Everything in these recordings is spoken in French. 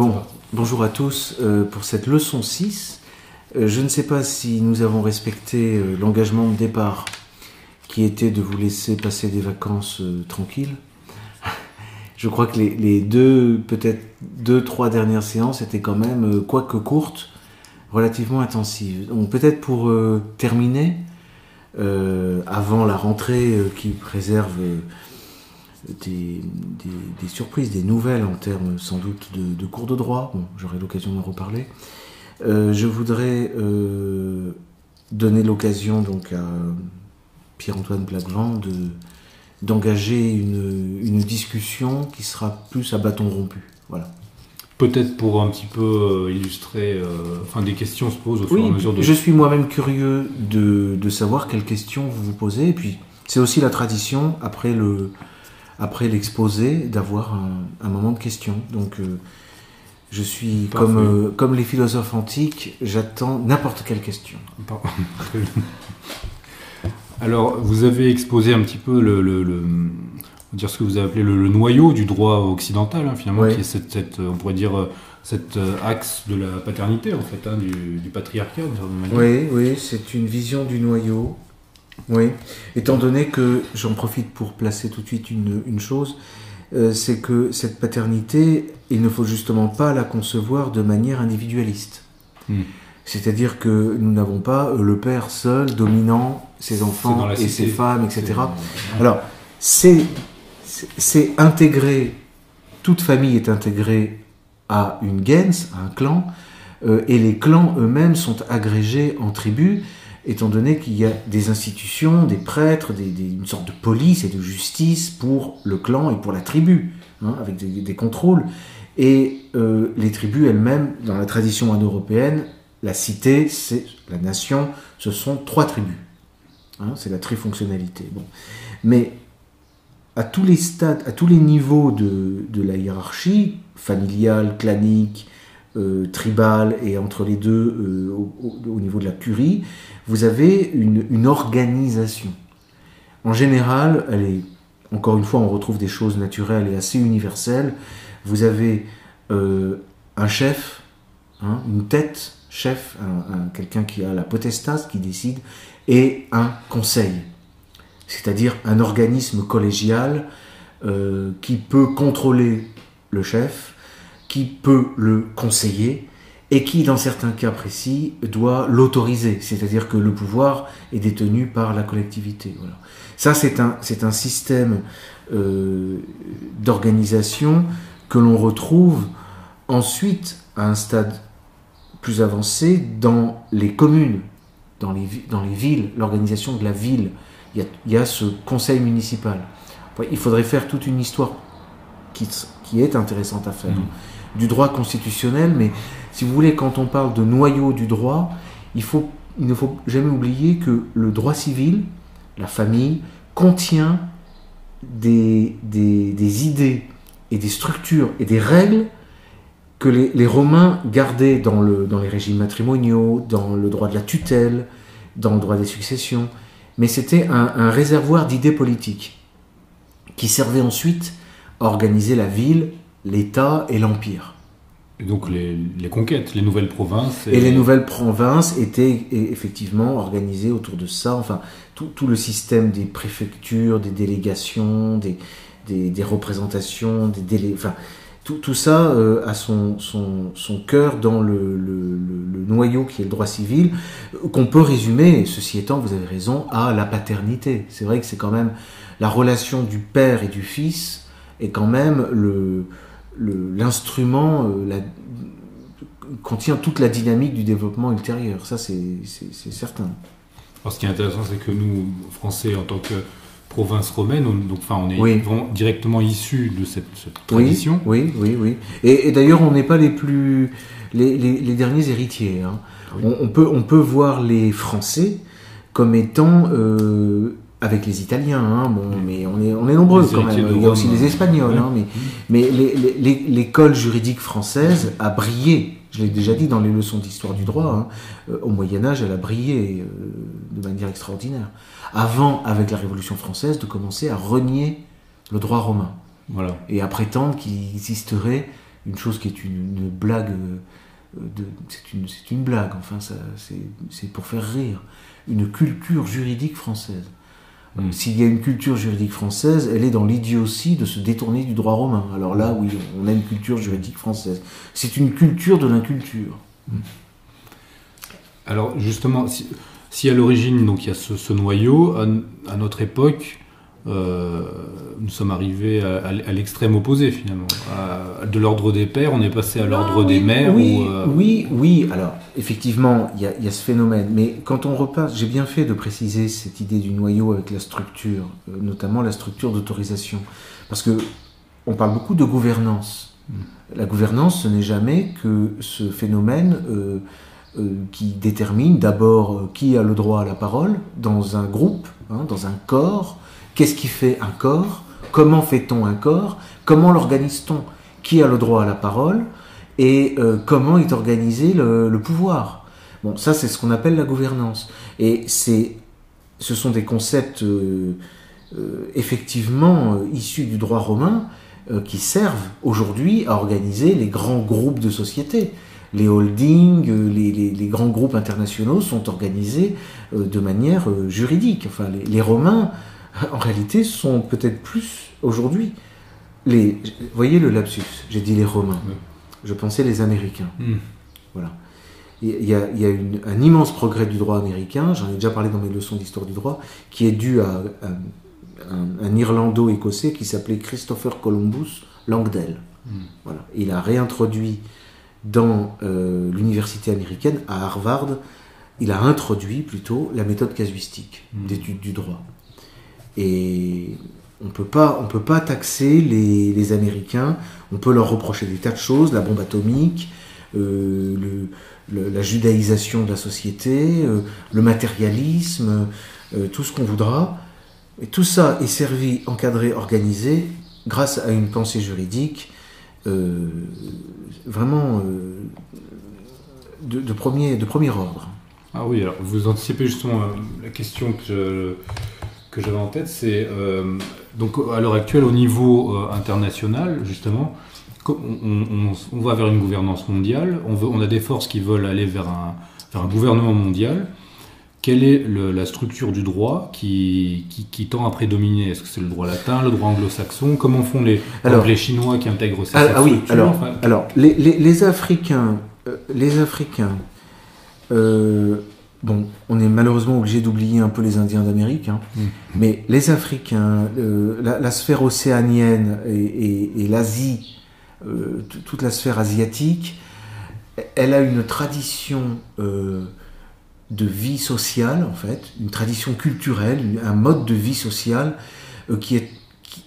Bon, bonjour à tous euh, pour cette leçon 6. Euh, je ne sais pas si nous avons respecté euh, l'engagement de départ qui était de vous laisser passer des vacances tranquilles. Je crois que les, deux, peut-être deux, trois dernières séances étaient quand même, quoique courtes, relativement intensives. Donc peut-être pour terminer, avant la rentrée qui préserve des, surprises, des nouvelles en termes sans doute de, cours de droit. Bon, j'aurai l'occasion d'en reparler. Euh, je voudrais euh, donner l'occasion donc à Pierre-Antoine Plaquevent de d'engager une, une, discussion qui sera plus à bâton rompu. Voilà. Peut-être pour un petit peu euh, illustrer, enfin des questions se posent au fur et à mesure de. Je suis moi-même curieux de, de, savoir quelles questions vous vous posez. Et puis, c'est aussi la tradition après le, après l'exposé, d'avoir un, moment de questions. Donc, euh, je suis comme, euh, comme les philosophes antiques, j'attends n'importe quelle question. Alors, vous avez exposé un petit peu le, dire ce que vous avez appelé le, noyau du droit occidental, hein, finalement, qui est cette, on pourrait dire, euh, cet axe de la paternité, en fait, hein, du, du, patriarcat. Oui, oui, c'est une vision du noyau. Oui, étant donné que j'en profite pour placer tout de suite une, chose, euh, c'est que cette paternité, il ne faut justement pas la concevoir de manière individualiste. Hmm. C'est-à-dire que nous n'avons pas euh, le père seul dominant ses enfants et ses femmes, etc. Alors, c'est intégré, toute famille est intégrée à une gens, à un clan, euh, et les clans eux-mêmes sont agrégés en tribus, étant donné qu'il y a des institutions, des prêtres, une sorte de police et de justice pour le clan et pour la tribu, hein, avec des, contrôles. Et euh, les tribus elles-mêmes, dans la tradition indo-européenne, la cité, c'est la nation, ce sont trois tribus. Hein, c'est la trifonctionnalité. Bon. Mais à tous les niveaux de la hiérarchie, familiale, clanique, euh, tribale et entre les deux euh, au, niveau de la curie, vous avez une, organisation. En général, elle est, encore une fois, on retrouve des choses naturelles et assez universelles. Vous avez euh, un chef, hein, une tête, chef, quelqu'un qui a la potestas, qui décide, et un conseil, c'est-à-dire un organisme collégial qui peut contrôler le chef, qui peut le conseiller et qui, dans certains cas précis, doit l'autoriser, c'est-à-dire que le pouvoir est détenu par la collectivité. Voilà. Ça, c'est un, un système euh, d'organisation que l'on retrouve ensuite à un stade plus avancé dans les communes, dans les, villes, l'organisation de la ville. Il y, a, ce conseil municipal. Il faudrait faire toute une histoire qui, qui est intéressante à faire. Mmh du droit constitutionnel, mais si vous voulez, quand on parle de noyau du droit, il, faut, il ne faut jamais oublier que le droit civil, la famille, contient des, des, idées et des structures et des règles que les, Romains gardaient dans, le, dans les régimes matrimoniaux, dans le droit de la tutelle, dans le droit des successions. Mais c'était un réservoir d'idées politiques qui servait ensuite à organiser la ville l'État et l'Empire. Et donc les, conquêtes, les nouvelles provinces. Et... les nouvelles provinces étaient effectivement organisées autour de ça. Enfin, tout, le système des préfectures, des délégations, des, des, représentations, des délais. Enfin, tout, tout ça euh, a son, son, son, cœur dans le, le, le, noyau qui est le droit civil, qu'on peut résumer, ceci étant, vous avez raison, à la paternité. C'est vrai que c'est quand même la relation du père et du fils est quand même le, l'instrument euh, contient toute la dynamique du développement ultérieur. Ça, c'est certain. Alors, ce qui est intéressant, c'est que nous, Français, en tant que province romaine, on, donc, enfin, on est directement issus de cette, tradition. Oui, oui, oui. Et, d'ailleurs, on n'est pas les plus les, les, derniers héritiers. Hein. On, peut, on peut voir les Français comme étant euh, avec les Italiens, hein, bon, mais on est, on est nombreux quand même. Il y a aussi les Espagnols, hein, mais, mais l'école juridique française a brillé. Je l'ai déjà dit dans les leçons d'histoire du droit. Hein, euh, au Moyen Âge, elle a brillé euh, de manière extraordinaire. Avant, avec la Révolution française, de commencer à renier le droit romain. Voilà. Et à prétendre qu'il existerait une chose qui est une, blague. c'est une, une, blague, enfin, c'est pour faire rire. Une culture juridique française. Mm. S'il y a une culture juridique française, elle est dans l'idiotie de se détourner du droit romain. Alors là, oui, on a une culture juridique française. C'est une culture de l'inculture. Alors justement, si, à l'origine donc il y a ce, noyau, à, notre époque, euh, nous sommes arrivés à, l'extrême opposé finalement. de l'ordre des pères, on est passé à l'ordre ah des mères. Oui, euh, oui, oui. Alors effectivement, il y, a ce phénomène. Mais quand on repasse, j'ai bien fait de préciser cette idée du noyau avec la structure, euh, notamment la structure d'autorisation, parce que on parle beaucoup de gouvernance. Hmm. La gouvernance, ce n'est jamais que ce phénomène. qui détermine d'abord qui a le droit à la parole dans un groupe, hein, dans un corps, Qu'est-ce qui fait un corps? Comment fait-on un corps? Comment l'organise-t-on? Qui a le droit à la parole? Et euh, comment est organisé le, pouvoir? Bon, ça c'est ce qu'on appelle la gouvernance. Et c'est, ce sont des concepts euh, euh, effectivement issus du droit romain qui servent aujourd'hui à organiser les grands groupes de sociétés les holdings, les, grands groupes internationaux sont organisés de manière juridique. Enfin, les Romains en réalité, sont peut-être plus aujourd'hui les. Vous voyez le lapsus J'ai dit les Romains. Je pensais les Américains. Hmm. Voilà. Il y a, un immense progrès du droit américain, j'en ai déjà parlé dans mes leçons d'histoire du droit, qui est dû à, un, Irlando-écossais qui s'appelait Christopher Columbus Langdale. Hmm. Voilà. Il a réintroduit dans euh, l'université américaine, à Harvard, il a introduit plutôt la méthode casuistique hmm. d'étude du droit. Et on peut pas, on peut pas taxer les, Américains. On peut leur reprocher des tas de choses, la bombe atomique, euh, la judaïsation de la société, euh, le matérialisme, euh, tout ce qu'on voudra. Et tout ça est servi, encadré, organisé grâce à une pensée juridique vraiment de, premier, de premier ordre. Ah oui, alors vous anticipez justement la question que que j'avais en tête, c'est euh, donc à l'heure actuelle au niveau euh, international, justement, on, va vers une gouvernance mondiale, on, veut, on a des forces qui veulent aller vers un, vers un gouvernement mondial. Quelle est la structure du droit qui, qui, tend à prédominer? Est-ce que c'est le droit latin, le droit anglo-saxon? Comment font les, alors, les Chinois qui intègrent ces ah, ah oui, alors, alors les, les, les Africains, euh, les Africains Bon, on est malheureusement obligé d'oublier un peu les Indiens d'Amérique, hein. mm. mais les Africains, euh, la, sphère océanienne et, l'Asie, euh, toute la sphère asiatique, elle a une tradition euh, de vie sociale, en fait, une tradition culturelle, un mode de vie sociale qui, est,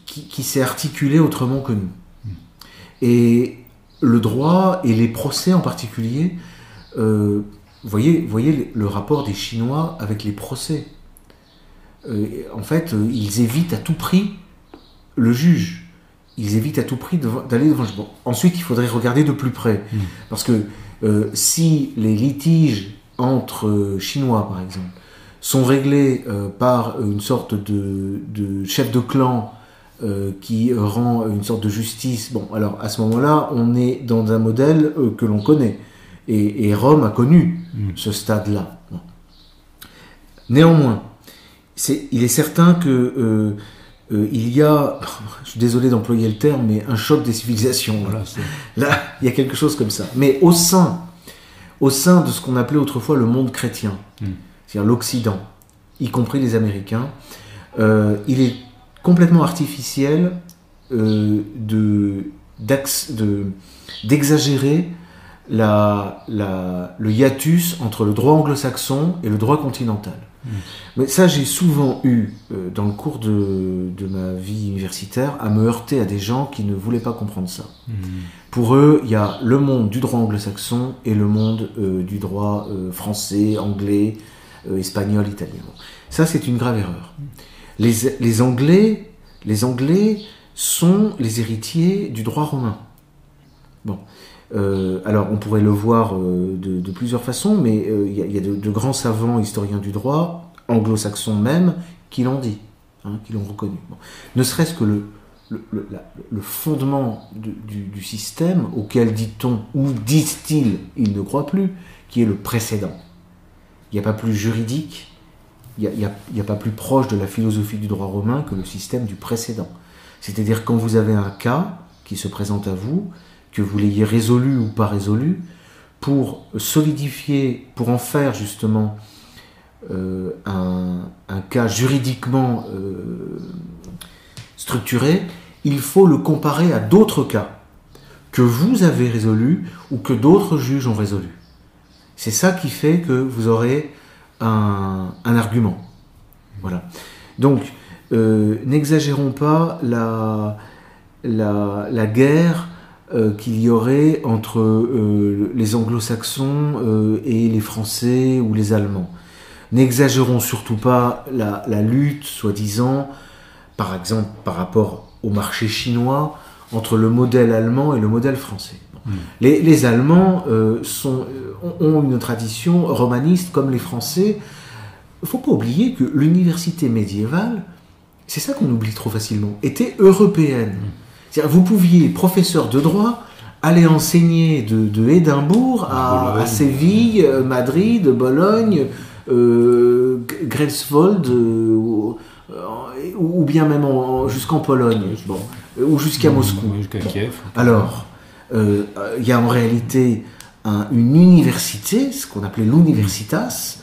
qui, s'est articulé autrement que nous. Mm. Et le droit et les procès en particulier vous voyez, voyez le rapport des Chinois avec les procès. Euh, en fait, euh, ils évitent à tout prix le juge. Ils évitent à tout prix d'aller devant le juge. ensuite, il faudrait regarder de plus près. Hmm. Parce que euh, si les litiges entre Chinois, par exemple, sont réglés par une sorte de, de, chef de clan qui rend une sorte de justice, bon, alors à ce moment-là, on est dans un modèle que l'on connaît. Et, Rome a connu mm. ce stade-là. Néanmoins, il est certain que euh, euh, il y a, je suis désolé d'employer le terme, mais un choc des civilisations. Là, il y a quelque chose comme ça. Mais au sein, au sein de ce qu'on appelait autrefois le monde chrétien, mm. c'est-à-dire l'Occident, y compris les Américains, euh, il est complètement artificiel de d'exagérer la, le hiatus entre le droit anglo-saxon et le droit continental. Hmm. Mais ça, j'ai souvent eu, euh, dans le cours de, ma vie universitaire, à me heurter à des gens qui ne voulaient pas comprendre ça. Hmm. Pour eux, il y a le monde du droit anglo-saxon et le monde euh, du droit euh, français, anglais, espagnol, italien. Ça, c'est une grave erreur. Les, les, Anglais, les Anglais sont les héritiers du droit romain. Bon. Euh, alors, on pourrait le voir euh, de, plusieurs façons, mais euh, il y, a, de, grands savants historiens du droit, anglo-saxons même, qui l'ont dit, hein, qui l'ont reconnu. Ne serait-ce que le, fondement du, système auquel dit-on ou disent-ils, ils ne croient plus, qui est le précédent. Il n'y a pas plus juridique, il n'y a, pas plus proche de la philosophie du droit romain que le système du précédent. C'est-à-dire quand vous avez un cas qui se présente à vous, que vous l'ayez résolu ou pas résolu, pour solidifier, pour en faire justement euh, un, cas juridiquement euh, structuré, il faut le comparer à d'autres cas que vous avez résolus ou que d'autres juges ont résolus. C'est ça qui fait que vous aurez un, argument. Voilà. Donc, euh, n'exagérons pas la, la, guerre qu'il y aurait entre euh, les anglo-saxons et les français ou les allemands. N'exagérons surtout pas la, la lutte, soi-disant, par exemple par rapport au marché chinois, entre le modèle allemand et le modèle français. Hmm. Les, Allemands sont, ont une tradition romaniste comme les Français. Il ne faut pas oublier que l'université médiévale c'est ça qu'on oublie trop facilement, était européenne. Vous pouviez, professeur de droit, aller enseigner de, Édimbourg à, Séville, euh, Madrid, Bologne, euh, Greifswald, euh, ou, bien même jusqu'en Pologne, ou jusqu'à Moscou. Alors, il y a en réalité une université, ce qu'on appelait l'universitas,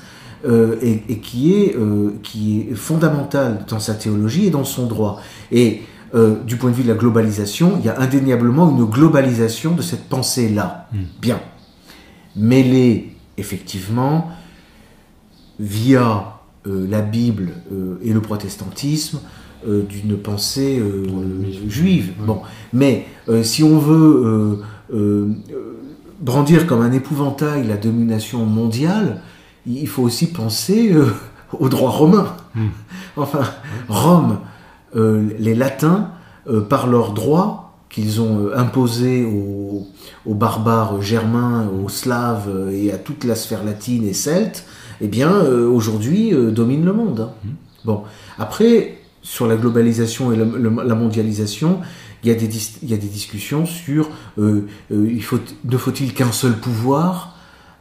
euh, et, qui, est, euh, qui est fondamental dans sa théologie et dans son droit. Et euh, du point de vue de la globalisation, il y a indéniablement une globalisation de cette pensée-là. Hmm. Bien. Mêlée, effectivement, via la Bible et le protestantisme, d'une pensée juive. Bon. Mais si on veut brandir comme un épouvantail la domination mondiale, il faut aussi penser euh, au droit romain. Hmm. Enfin, Rome, euh, les Latins, euh, par leurs droits qu'ils ont imposés aux, barbares germains, aux slaves et à toute la sphère latine et celte, eh bien, aujourd'hui, dominent le monde. Hein. Hmm. Bon, après, sur la globalisation et la mondialisation, il y, a des, il y a des discussions sur il faut, ne faut-il qu'un seul pouvoir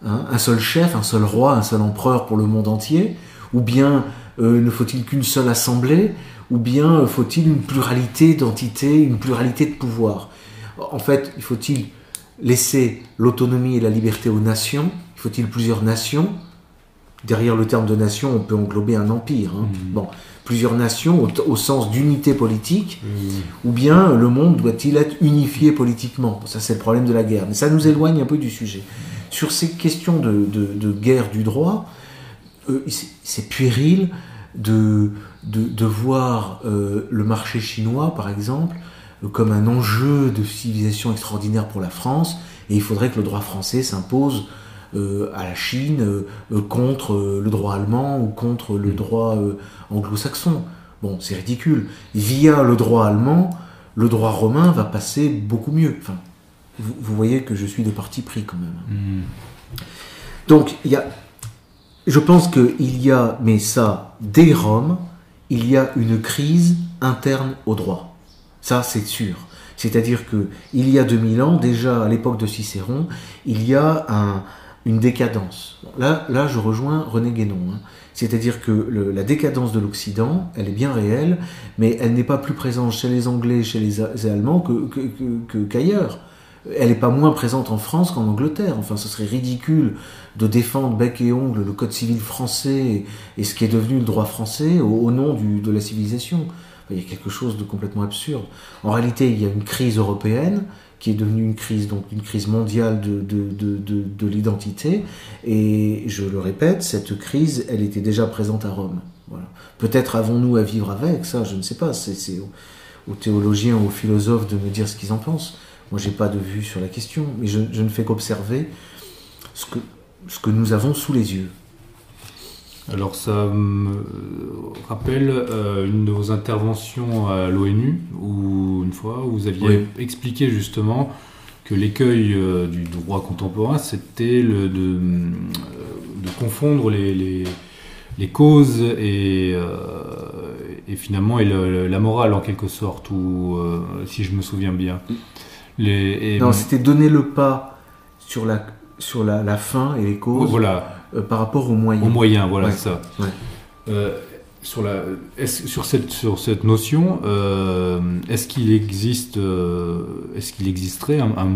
Hein, un seul chef, un seul roi, un seul empereur pour le monde entier Ou bien euh, ne faut-il qu'une seule assemblée Ou bien euh, faut-il une pluralité d'entités, une pluralité de pouvoirs? En fait, il faut-il laisser l'autonomie et la liberté aux nations? Faut-il plusieurs nations? Derrière le terme de nation, on peut englober un empire. Hein. Mmh. Bon, plusieurs nations au, sens d'unité politique, mmh. ou bien le monde doit-il être unifié politiquement? Ça, c'est le problème de la guerre. Mais ça nous éloigne un peu du sujet sur ces questions de, guerre du droit, euh, c'est puéril de, de, voir euh, le marché chinois, par exemple, euh, comme un enjeu de civilisation extraordinaire pour la France, et il faudrait que le droit français s'impose à la Chine contre le droit allemand ou contre le droit anglo-saxon. Bon, c'est ridicule. Via le droit allemand, le droit romain va passer beaucoup mieux. Enfin, vous, voyez que je suis de parti pris quand même. Hmm. Donc, il y a, je pense qu'il y a, mais ça, dès Rome, il y a une crise interne au droit. Ça, c'est sûr. C'est-à-dire que il y a 2000 ans, déjà à l'époque de Cicéron, il y a une décadence. Là, là, je rejoins René Guénon. Hein. C'est-à-dire que la décadence de l'Occident, elle est bien réelle, mais elle n'est pas plus présente chez les Anglais, chez les Allemands qu'ailleurs. Que, elle n'est pas moins présente en France qu'en Angleterre. Enfin, ce serait ridicule de défendre bec et ongle le code civil français et, ce qui est devenu le droit français au, nom de la civilisation. Il y a quelque chose de complètement absurde. En réalité, il y a une crise européenne qui est devenue une crise, donc une crise mondiale de, de, l'identité. Et je le répète, cette crise, elle était déjà présente à Rome. Voilà. Peut-être avons-nous à vivre avec, ça, je ne sais pas. C'est aux théologiens, aux philosophes de me dire ce qu'ils en pensent. Moi, j'ai pas de vue sur la question, mais je, ne fais qu'observer ce que, ce que nous avons sous les yeux. Alors ça me rappelle euh, une de vos interventions à l'ONU, où une fois vous aviez expliqué justement que l'écueil euh, du droit contemporain, c'était de, euh, de, confondre les, les, les causes et, et finalement et la morale en quelque sorte, ou si je me souviens bien. Les, non, c'était donner le pas sur la, sur la, la fin et les causes voilà. par rapport aux moyens. Aux moyens, voilà, ça. sur, la, sur, cette, sur cette notion, est-ce qu'il existe, est-ce qu'il existerait un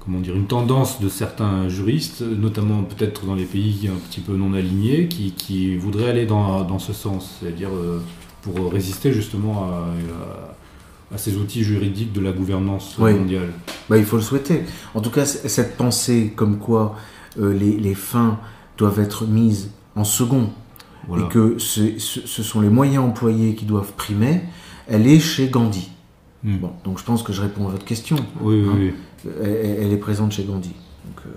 comment dire, une tendance de certains juristes, notamment peut-être dans les pays un petit peu non alignés, qui, qui voudraient aller dans, dans ce sens, c'est-à-dire euh, pour résister justement à, à, ces outils juridiques de la gouvernance mondiale. Bah, il faut le souhaiter. En tout cas, cette pensée comme quoi euh, les, les, fins doivent être mises en second et que ce, ce, sont les moyens employés qui doivent primer, elle est chez Gandhi. Hmm. Bon, donc je pense que je réponds à votre question. Oui, oui, oui elle, est présente chez Gandhi. Euh,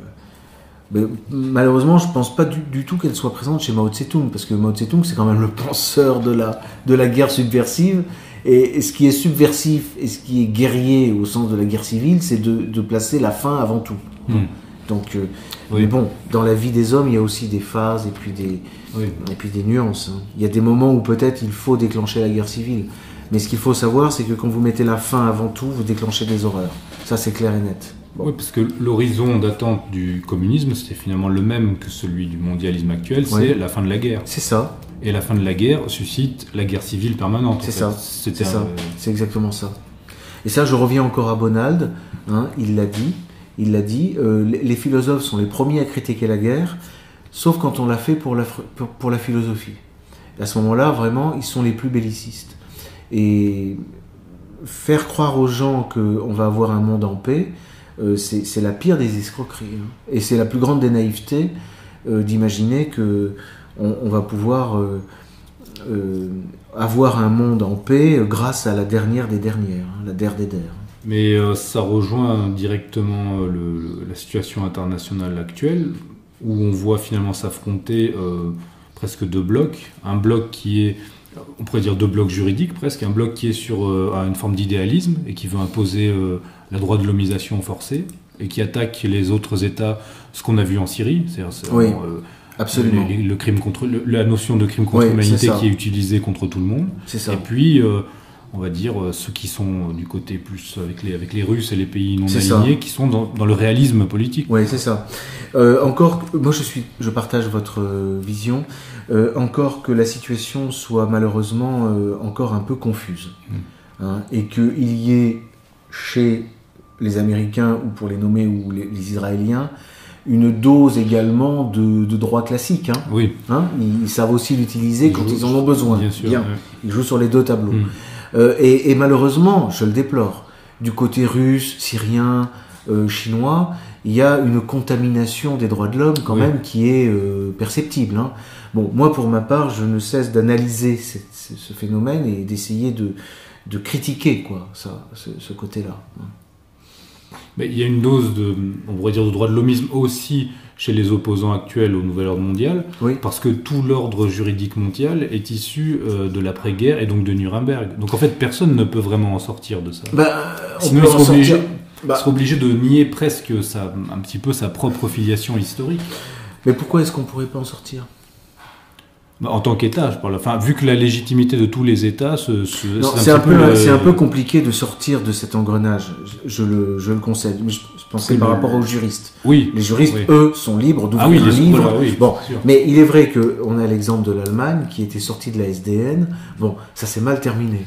malheureusement, je ne pense pas du, tout qu'elle soit présente chez Mao Tse-tung, parce que Mao Tse-tung, c'est quand même le penseur de la, de la guerre subversive. Et, ce qui est subversif et ce qui est guerrier au sens de la guerre civile, c'est de, placer la fin avant tout. Hmm. Donc, euh, mais bon, dans la vie des hommes, il y a aussi des phases et puis des, et puis des nuances. Hein. Il y a des moments où peut-être il faut déclencher la guerre civile. Mais ce qu'il faut savoir, c'est que quand vous mettez la fin avant tout, vous déclenchez des horreurs. Ça, c'est clair et net. Oui, parce que l'horizon d'attente du communisme, c'était finalement le même que celui du mondialisme actuel, c'est la fin de la guerre. C'est ça. Et la fin de la guerre suscite la guerre civile permanente. C'est ça. C'est ça. C'est exactement ça. Et ça, je reviens encore à Bonald. Hein, il l'a dit. Il l'a dit. Euh, les philosophes sont les premiers à critiquer la guerre, sauf quand on l'a fait pour la, pour, la philosophie. Et à ce moment-là, vraiment, ils sont les plus bellicistes. Et faire croire aux gens qu'on va avoir un monde en paix, euh, c'est la pire des escroqueries. Hein. Et c'est la plus grande des naïvetés euh, d'imaginer que on, va pouvoir euh, avoir un monde en paix grâce à la dernière des dernières, hein, la der des der. Mais ça rejoint directement la situation internationale actuelle, où on voit finalement s'affronter presque deux blocs. Un bloc qui est on pourrait dire deux blocs juridiques presque, un bloc qui est sur euh, une forme d'idéalisme et qui veut imposer euh, la droit de l'homisation forcée et qui attaque les autres États, ce qu'on a vu en Syrie, c'est-à-dire oui, euh, absolument. Le, crime contre la notion de crime contre l'humanité qui est utilisée contre tout le monde. Ça. Et puis on va dire, ceux qui sont du côté plus avec les, avec les Russes et les pays non alignés, qui sont dans, dans, le réalisme politique. Oui, c'est ça. encore, moi je, suis, je partage votre vision. Euh, encore que la situation soit malheureusement euh, encore un peu confuse. Mm. Hein, et qu'il y ait chez les Américains, ou pour les nommer, ou les, Israéliens, une dose également de, droit classique. Hein. Oui. Hein, ils, savent aussi l'utiliser quand ils en ont besoin. Bien sûr. Ils jouent sur les deux tableaux. Mm. Euh, et, malheureusement, je le déplore, du côté russe, syrien, chinois, il y a une contamination des droits de l'homme quand même qui est perceptible. Hein. Bon, moi pour ma part, je ne cesse d'analyser ce, phénomène et d'essayer de, critiquer quoi, ça, ce, côté-là. Mais il y a une dose de, on pourrait dire, de droit de l'homisme aussi chez les opposants actuels au nouvel ordre mondial, parce que tout l'ordre juridique mondial est issu euh, de l'après-guerre et donc de Nuremberg. Donc en fait, personne ne peut vraiment en sortir de ça. Bah, Sinon, il obligé, bah. sera obligé de nier presque sa, un petit peu sa propre filiation historique. Mais pourquoi est-ce qu'on pourrait pas en sortir? En tant qu'État, je parle. Enfin, vu que la légitimité de tous les États, c'est un, peu, c'est un peu compliqué de sortir de cet engrenage. Je, le, je le concède. Mais je, pensais par rapport aux juristes. Oui. Les juristes, eux, sont libres d'ouvrir ah un livre. bon, mais il est vrai que on a l'exemple de l'Allemagne qui était sortie de la SDN. Bon, ça s'est mal terminé.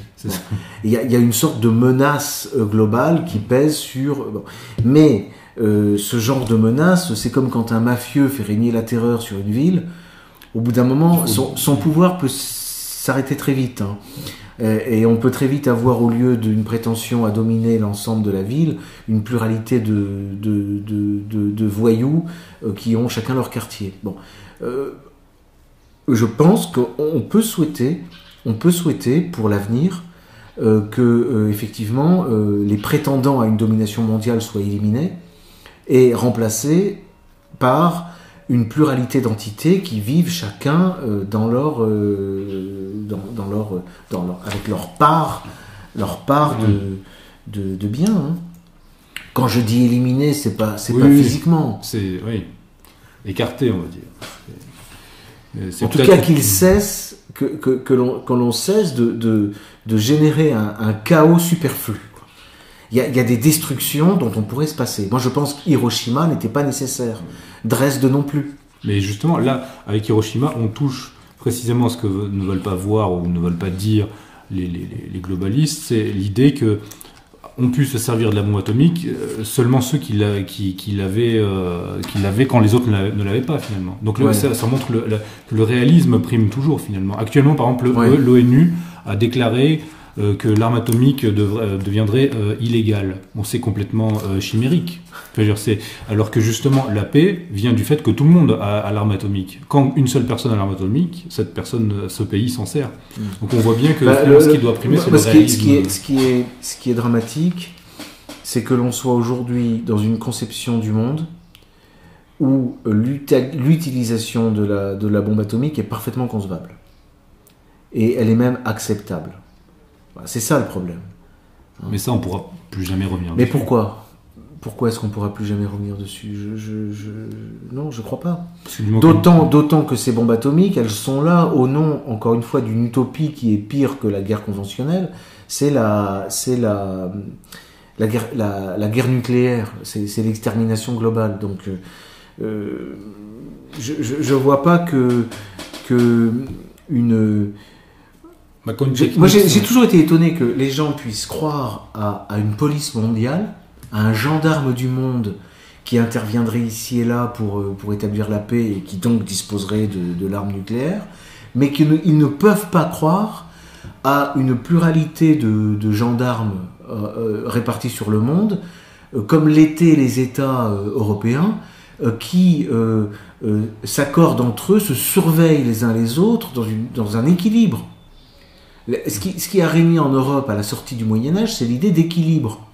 Il y, a, il y, a, une sorte de menace euh, globale qui pèse sur. Bon. Mais euh, ce genre de menace, c'est comme quand un mafieux fait régner la terreur sur une ville au bout d'un moment, son, pouvoir peut s'arrêter très vite. Hein. Et on peut très vite avoir, au lieu d'une prétention à dominer l'ensemble de la ville, une pluralité de, de, voyous euh, qui ont chacun leur quartier. Bon. Euh, je pense qu'on peut souhaiter, on peut souhaiter pour l'avenir euh, que effectivement les prétendants à une domination mondiale soient éliminés et remplacés par une pluralité d'entités qui vivent chacun euh, dans leur, euh, dans, leur, dans leur, avec leur part, leur part de, de, de bien. Hein. Quand je dis éliminer, c'est pas, c'est pas physiquement. C'est oui, écarté, on va dire. En tout cas, qu'il cesse, que, que, que l'on cesse de, de, de générer un, un, chaos superflu. Il y, a, il y, a, des destructions dont on pourrait se passer. Moi, je pense qu'Hiroshima n'était pas nécessaire. Dresde non plus. Mais justement, là, avec Hiroshima, on touche précisément ce que ne veulent pas voir ou ne veulent pas dire les, les, les globalistes, c'est l'idée que ont pu se servir de la bombe atomique euh, seulement ceux qui l'avaient qui, qui euh, quand les autres ne l'avaient pas finalement. Donc ouais. ça, ça, montre le, le, que le réalisme prime toujours finalement. Actuellement, par exemple, ouais. l'ONU a déclaré que l'arme atomique euh, deviendrait euh, illégale. Bon, c'est complètement chimérique. Alors que justement, la paix vient du fait que tout le monde a, a l'arme atomique. Quand une seule personne a l'arme atomique, cette personne, ce pays s'en sert. Mm. Donc on voit bien que bah, le, ce qui doit primer, c'est le réalisme. Ce qui est, ce qui est, ce qui est dramatique, c'est que l'on soit aujourd'hui dans une conception du monde où l'utilisation de la, de la bombe atomique est parfaitement concevable. Et elle est même acceptable. C'est ça le problème. Mais ça, on pourra plus jamais revenir Mais dessus. pourquoi? Pourquoi est-ce qu'on pourra plus jamais revenir dessus? Je, je, je... Non, je crois pas. D'autant, d'autant que ces bombes atomiques, elles sont là au nom, encore une fois, d'une utopie qui est pire que la guerre conventionnelle. C'est la, c'est la, la guerre, la, la guerre nucléaire. C'est, l'extermination globale. Donc, euh, je, je, je vois pas que que une moi, j'ai toujours été étonné que les gens puissent croire à, à, une police mondiale, à un gendarme du monde qui interviendrait ici et là pour, euh, pour établir la paix et qui donc disposerait de, de l'arme nucléaire, mais qu'ils ne, peuvent pas croire à une pluralité de, de gendarmes euh, euh, répartis sur le monde, euh, comme l'étaient les États euh, européens, qui s'accordent entre eux, se surveillent les uns les autres dans, une, dans un équilibre. Ce qui, ce qui, a régné en Europe à la sortie du Moyen Âge, c'est l'idée d'équilibre.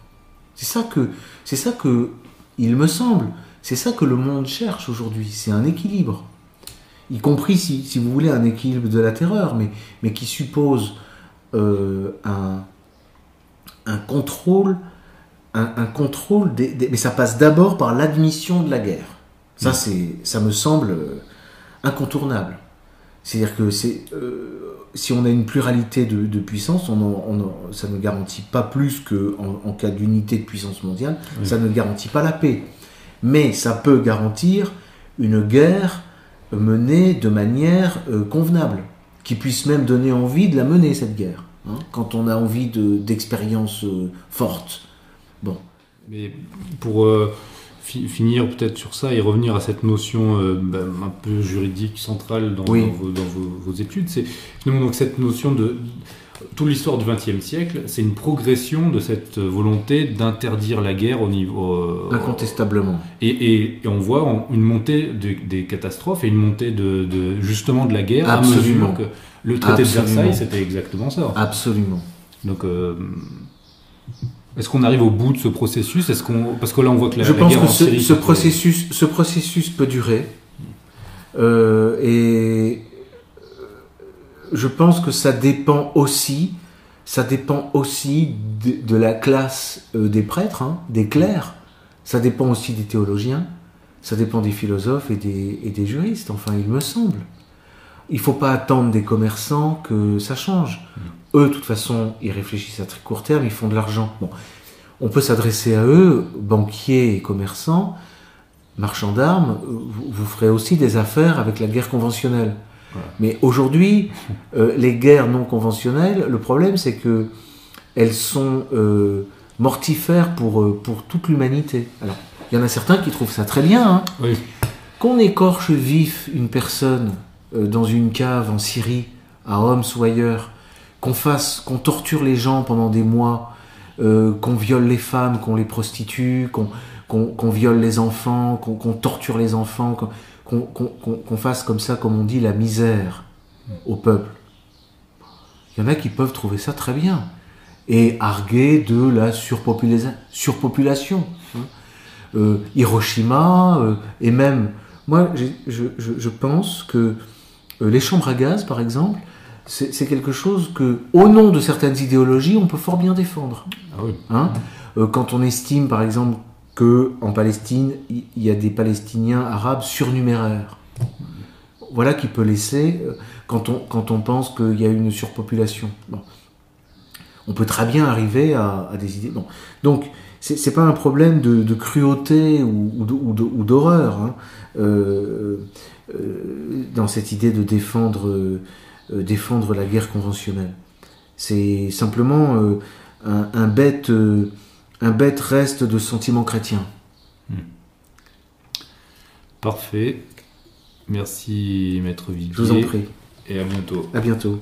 C'est ça que, c'est ça que, il me semble, c'est ça que le monde cherche aujourd'hui. C'est un équilibre, y compris si, si, vous voulez un équilibre de la terreur, mais, mais qui suppose euh, un, un contrôle, un, un contrôle, des, des, mais ça passe d'abord par l'admission de la guerre. Ça, mmh. c'est, ça me semble incontournable. C'est-à-dire que c'est euh, si on a une pluralité de, de puissances, on, en, on en, ça ne garantit pas plus qu'en en, en cas d'unité de puissance mondiale, oui. ça ne garantit pas la paix. Mais ça peut garantir une guerre menée de manière euh, convenable, qui puisse même donner envie de la mener, cette guerre, hein, quand on a envie d'expériences de, euh, fortes. Bon. Mais pour finir peut-être sur ça et revenir à cette notion euh, ben, un peu juridique centrale dans, oui. dans, vos, dans vos, vos, études, c'est finalement donc cette notion de toute l'histoire du XXe siècle, c'est une progression de cette volonté d'interdire la guerre au niveau euh, incontestablement. Et, et, et, on voit une montée de, des catastrophes et une montée de, de, justement de la guerre Absolument. à mesure que le traité Absolument. de Versailles c'était exactement ça. Absolument. Donc euh, est-ce qu'on arrive au bout de ce processus? Est-ce qu'on parce que là on voit que la, je la pense guerre que en ce, Syrie, ce processus, ce processus peut durer euh, et je pense que ça dépend aussi, ça dépend aussi de, de la classe euh, des prêtres, hein, des clercs. Ça dépend aussi des théologiens. Ça dépend des philosophes et des, et des juristes. Enfin, il me semble. Il faut pas attendre des commerçants que ça change. Eux, de toute façon, ils réfléchissent à très court terme, ils font de l'argent. Bon, on peut s'adresser à eux, banquiers et commerçants, marchands d'armes. Vous, ferez aussi des affaires avec la guerre conventionnelle. Voilà. Mais aujourd'hui, euh, les guerres non conventionnelles, le problème c'est que elles sont euh, mortifères pour, euh, pour toute l'humanité. Alors, il y en a certains qui trouvent ça très bien. Hein. Oui. Qu'on écorche vif une personne dans une cave en Syrie, à Homs ou ailleurs, qu'on fasse, qu'on torture les gens pendant des mois, euh, qu'on viole les femmes, qu'on les prostitue, qu'on qu qu viole les enfants, qu'on qu torture les enfants, qu'on fasse comme ça, comme on dit, la misère au peuple. Il y en a qui peuvent trouver ça très bien et arguer de la surpopulation. hein. euh, Hiroshima euh, et même moi je, je, je, pense que les chambres à gaz par exemple c'est quelque chose que au nom de certaines idéologies on peut fort bien défendre ah oui. hein? Euh, quand on estime par exemple que en Palestine il y a des Palestiniens arabes surnuméraires voilà qui peut laisser quand on, quand on pense qu'il y a une surpopulation. On peut très bien arriver à, des idées. Bon. Donc, c'est pas un problème de, cruauté ou, d'horreur hein, dans cette idée de défendre, défendre la guerre conventionnelle. C'est simplement un, bête, un bête reste de sentiments chrétiens. Hmm. Parfait. Merci, Maître Vivier. Je vous en prie. Et à bientôt. À bientôt.